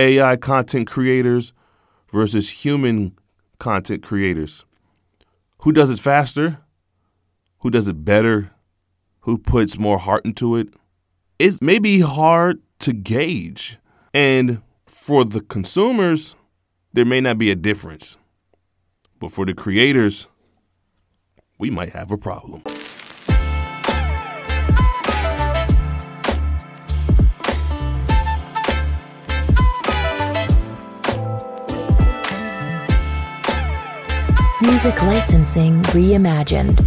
AI content creators versus human content creators. Who does it faster? Who does it better? Who puts more heart into it? It may be hard to gauge. And for the consumers, there may not be a difference. But for the creators, we might have a problem. Music licensing reimagined.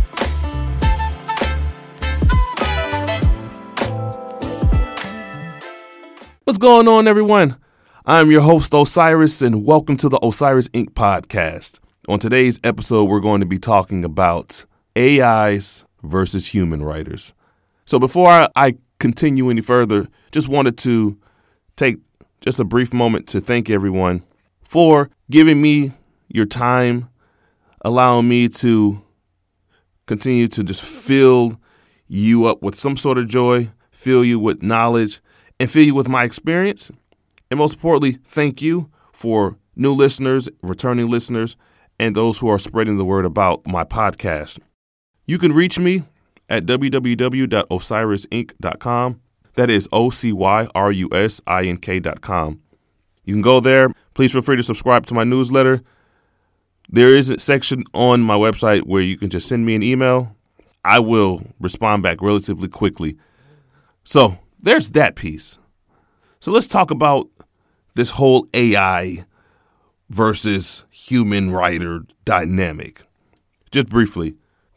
What's going on, everyone? I'm your host, O'Cyrus, and welcome to the O'Cyrus Ink. podcast. On today's episode, we're going to be talking about AIs versus human writers. So, before I, I continue any further, just wanted to take just a brief moment to thank everyone for giving me your time, allowing me to continue to just fill you up with some sort of joy, fill you with knowledge, and fill you with my experience. And most importantly, thank you for new listeners, returning listeners, and those who are spreading the word about my podcast. You can reach me at www.ocyrusink.com. That is O C Y R U S I N K.com. You can go there. Please feel free to subscribe to my newsletter. There is a section on my website where you can just send me an email. I will respond back relatively quickly. So there's that piece. So let's talk about this whole AI versus human writer dynamic. Just briefly,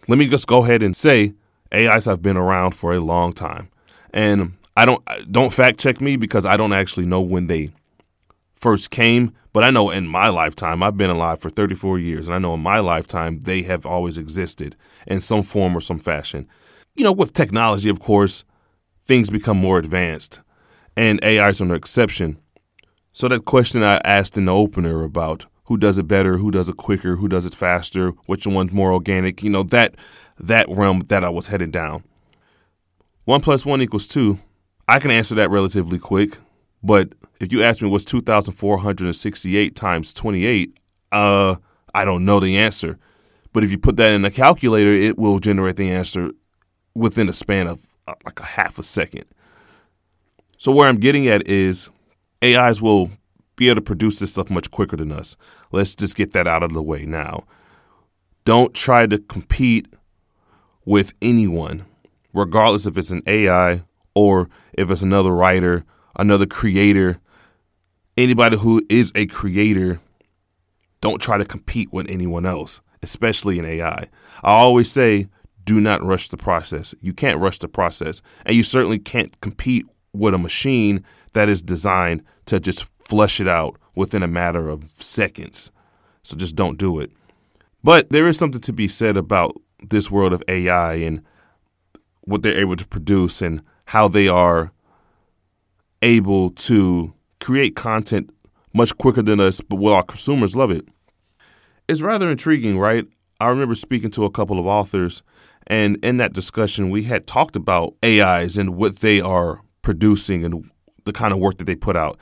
let me just go ahead and say AIs have been around for a long time. And I don't don't fact check me because I don't actually know when they first came, but I know in my lifetime, I've been alive for 34 years, and I know in my lifetime they have always existed in some form or some fashion. You know, with technology, of course, things become more advanced, and AI is an exception. So that question I asked in the opener about who does it better, who does it quicker, who does it faster, which one's more organic, you know, that that realm that I was headed down. One plus one equals two. I can answer that relatively quick, but if you ask me what's 2,468 times 28, uh, I don't know the answer. But if you put that in a calculator, it will generate the answer within a span of uh, like a half a second. So where I'm getting at is AIs will be able to produce this stuff much quicker than us. Let's just get that out of the way now. Don't try to compete with anyone, regardless if it's an AI or if it's another writer, another creator, anybody who is a creator. Don't try to compete with anyone else, especially in AI. I always say, do not rush the process. You can't rush the process, and you certainly can't compete with a machine that is designed to just flush it out within a matter of seconds. So just don't do it. But there is something to be said about this world of AI and what they're able to produce and how they are able to create content much quicker than us, but will our consumers love it? It's rather intriguing, right? I remember speaking to a couple of authors, and in that discussion, we had talked about AIs and what they are producing and the kind of work that they put out.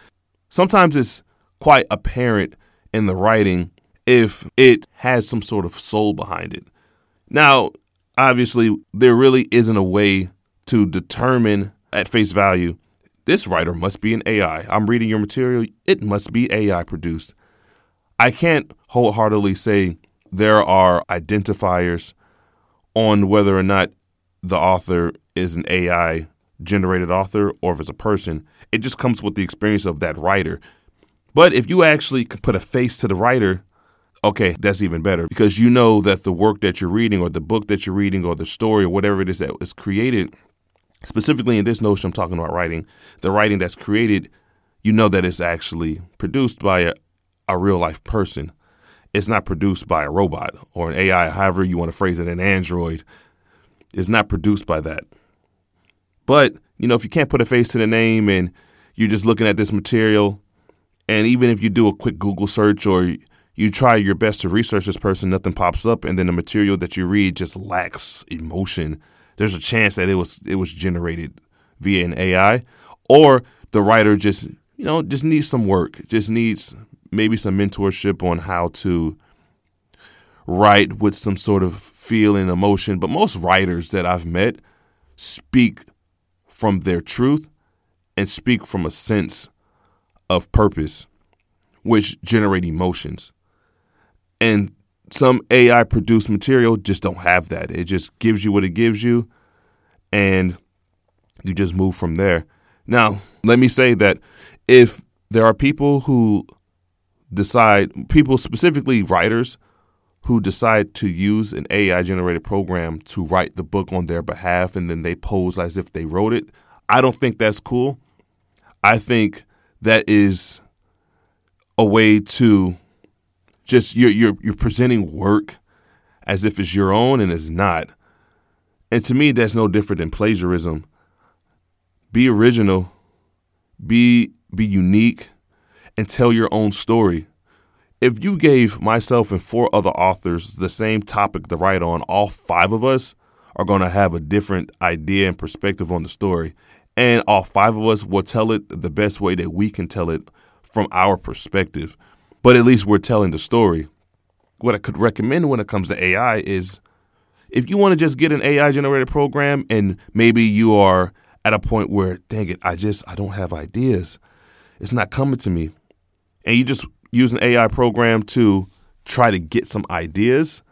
Sometimes it's quite apparent in the writing if it has some sort of soul behind it. Now, obviously, there really isn't a way to determine at face value this writer must be an AI. I'm reading your material, it must be AI produced. I can't wholeheartedly say there are identifiers on whether or not the author is an AI generated author or if it's a person. It just comes with the experience of that writer. But if you actually put a face to the writer, okay, that's even better because you know that the work that you're reading or the book that you're reading or the story or whatever it is that is created, specifically in this notion I'm talking about writing, the writing that's created, you know that it's actually produced by a, a real life person. It's not produced by a robot or an AI, however you want to phrase it, an android. It's not produced by that. But, you know, if you can't put a face to the name and you're just looking at this material, and even if you do a quick Google search or you try your best to research this person, nothing pops up, and then the material that you read just lacks emotion. There's a chance that it was it was generated via an AI, or the writer just you know, just needs some work, just needs maybe some mentorship on how to write with some sort of feeling, emotion. But most writers that I've met speak from their truth and speak from a sense of purpose, which generate emotions. And some AI produced material just don't have that. It just gives you what it gives you, and you just move from there. Now, let me say that if there are people who decide, people specifically writers who decide to use an AI generated program to write the book on their behalf and then they pose as if they wrote it, I don't think that's cool. I think that is a way to just you're you're you're presenting work as if it's your own and it's not. And to me that's no different than plagiarism. Be original, be be unique and tell your own story. If you gave myself and four other authors the same topic to write on, all five of us are going to have a different idea and perspective on the story. And all five of us will tell it the best way that we can tell it from our perspective. But at least we're telling the story. What I could recommend when it comes to AI is if you want to just get an AI generated program and maybe you are at a point where, dang it, I just, I don't have ideas. It's not coming to me. And you just use an AI program to try to get some ideas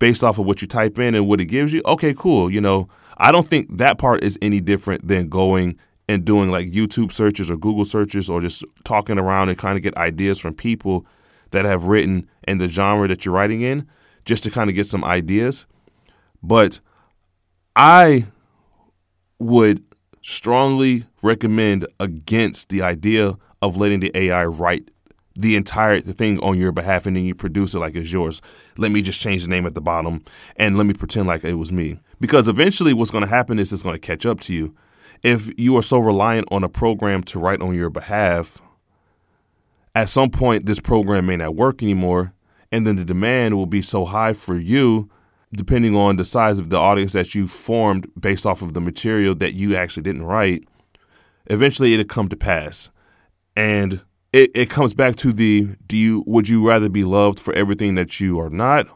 based off of what you type in and what it gives you. Okay, cool. You know, I don't think that part is any different than going and doing like YouTube searches or Google searches or just talking around and kind of get ideas from people that have written in the genre that you're writing in just to kind of get some ideas. But I would strongly recommend against the idea of letting the AI write the entire thing on your behalf and then you produce it like it's yours. Let me just change the name at the bottom and let me pretend like it was me. Because eventually what's going to happen is it's going to catch up to you. If you are so reliant on a program to write on your behalf, at some point this program may not work anymore and then the demand will be so high for you depending on the size of the audience that you formed based off of the material that you actually didn't write. Eventually it'll come to pass. And it, it comes back to the do you would you rather be loved for everything that you are not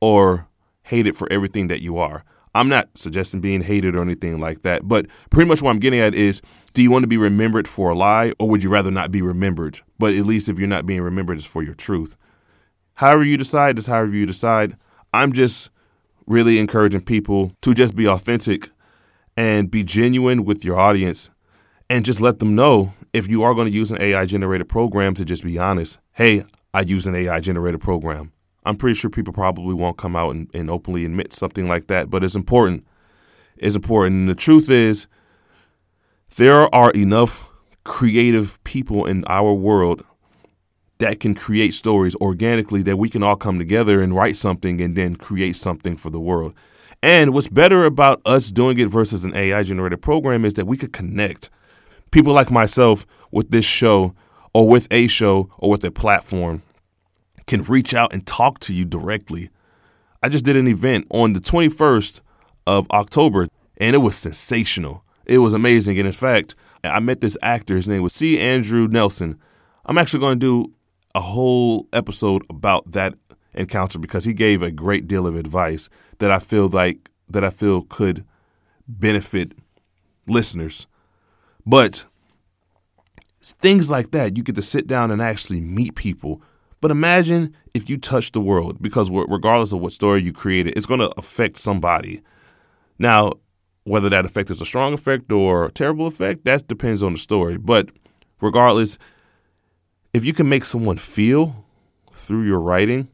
or hated for everything that you are? I'm not suggesting being hated or anything like that, but pretty much what I'm getting at is do you want to be remembered for a lie or would you rather not be remembered? But at least if you're not being remembered, it's for your truth. However you decide, is however you decide. I'm just really encouraging people to just be authentic and be genuine with your audience and just let them know if you are going to use an AI generated program to just be honest, hey, I use an AI generated program. I'm pretty sure people probably won't come out and, and openly admit something like that, but it's important. It's important. And the truth is, there are enough creative people in our world that can create stories organically that we can all come together and write something and then create something for the world. And what's better about us doing it versus an AI generated program is that we could connect people like myself with this show or with a show or with a platform can reach out and talk to you directly. I just did an event on the 21st of October and it was sensational. It was amazing. And in fact, I met this actor. His name was C. Andrew Nelson. I'm actually going to do a whole episode about that encounter because he gave a great deal of advice that I feel like that I feel could benefit listeners. But things like that, you get to sit down and actually meet people. But imagine if you touch the world, because regardless of what story you created, it's going to affect somebody. Now, whether that effect is a strong effect or a terrible effect, that depends on the story. But regardless, if you can make someone feel through your writing,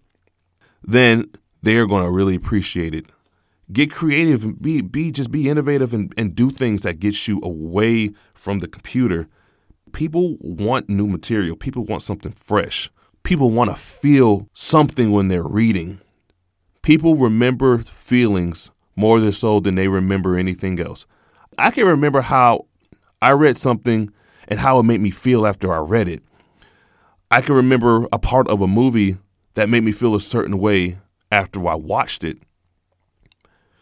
then they're going to really appreciate it get creative and be be just be innovative and, and do things that gets you away from the computer. People want new material. People want something fresh. People want to feel something when they're reading. People remember feelings more than so than they remember anything else. I can remember how I read something and how it made me feel after I read it. I can remember a part of a movie that made me feel a certain way after I watched it.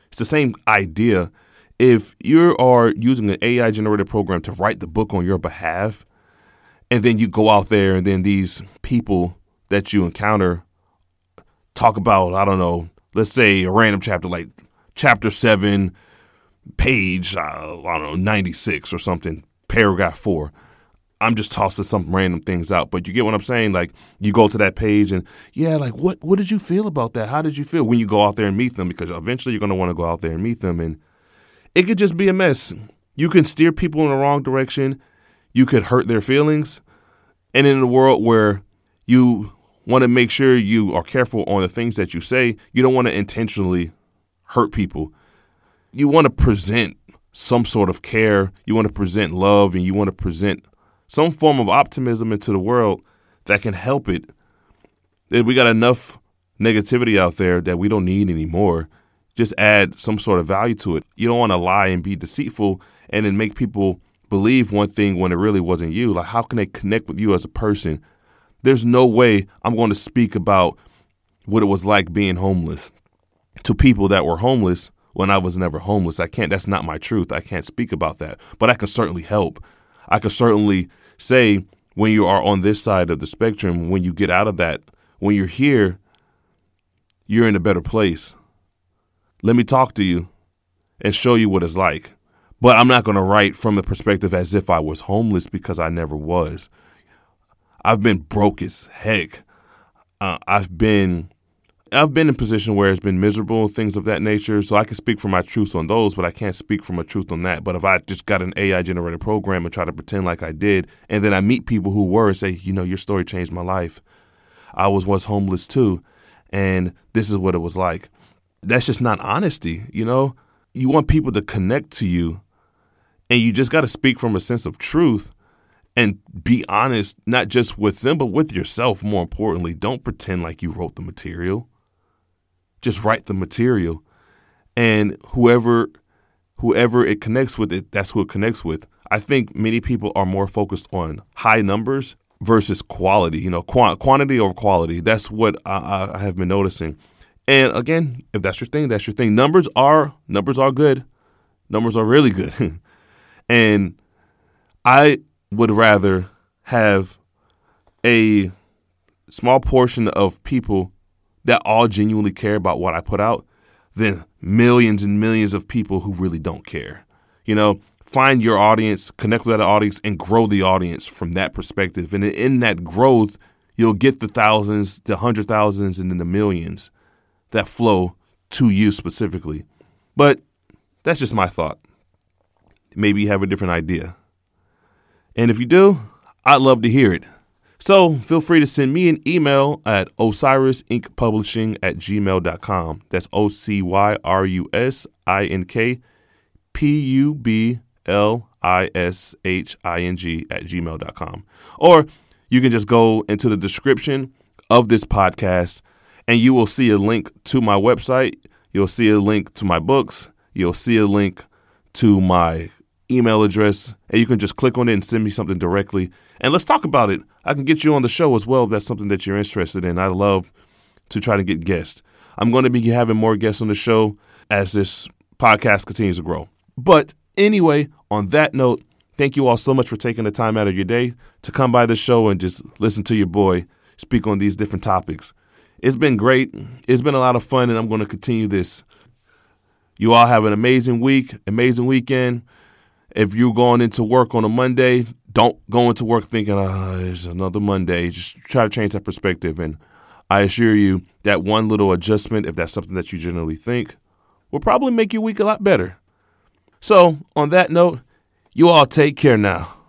It's the same idea. If you are using an AI generated program to write the book on your behalf, And then you go out there, and then these people that you encounter talk about, I don't know, let's say a random chapter like chapter seven, page, uh, I don't know, 96 or something, paragraph four. I'm just tossing some random things out, but you get what I'm saying? Like you go to that page and yeah, like what what did you feel about that? How did you feel when you go out there and meet them? Because eventually you're gonna want to go out there and meet them, and it could just be a mess. You can steer people in the wrong direction. You could hurt their feelings, and in a world where you want to make sure you are careful on the things that you say, you don't want to intentionally hurt people. You want to present some sort of care. You want to present love, and you want to present some form of optimism into the world that can help it. We got enough negativity out there that we don't need anymore. Just add some sort of value to it. You don't want to lie and be deceitful and then make people believe one thing when it really wasn't you. Like, how can they connect with you as a person? There's no way I'm going to speak about what it was like being homeless to people that were homeless when I was never homeless. I can't, that's not my truth. I can't speak about that, but I can certainly help. I can certainly say when you are on this side of the spectrum, when you get out of that, when you're here, you're in a better place. Let me talk to you and show you what it's like. But I'm not going to write from the perspective as if I was homeless because I never was. I've been broke as heck. Uh, I've been I've been in a position where it's been miserable, things of that nature. So I can speak for my truth on those, but I can't speak from a truth on that. But if I just got an AI generated program and try to pretend like I did, and then I meet people who were and say, you know, your story changed my life. I was once homeless too, and this is what it was like. That's just not honesty, you know? You want people to connect to you, and you just got to speak from a sense of truth and be honest, not just with them, but with yourself, more importantly. Don't pretend like you wrote the material. Just write the material. And whoever whoever it connects with it that's who it connects with. I think many people are more focused on high numbers versus quality you know qu- quantity over quality. That's what I, I have been noticing. And again if that's your thing that's your thing. Numbers are numbers are good. Numbers are really good and i would rather have a small portion of people that all genuinely care about what I put out than millions and millions of people who really don't care. You know, find your audience, connect with that audience, and grow the audience from that perspective. And in that growth, you'll get the thousands, the hundred thousands, and then the millions that flow to you specifically. But that's just my thought. Maybe you have a different idea. And if you do, I'd love to hear it. So feel free to send me an email at ocyrusinkpublishing at gmail.com. That's O C Y R U S I N K P U B L I S H I N G at gmail.com. Or you can just go into the description of this podcast and you will see a link to my website. You'll see a link to my books. You'll see a link to my email address, and you can just click on it and send me something directly. And let's talk about it. I can get you on the show as well if that's something that you're interested in. I love to try to get guests. I'm going to be having more guests on the show as this podcast continues to grow. But anyway, on that note, thank you all so much for taking the time out of your day to come by the show and just listen to your boy speak on these different topics. It's been great. It's been a lot of fun, and I'm going to continue this. You all have an amazing week, amazing weekend. If you're going into work on a Monday, don't go into work thinking, oh, it's another Monday. Just try to change that perspective. And I assure you that one little adjustment, if that's something that you generally think, will probably make your week a lot better. So, on that note, you all take care now.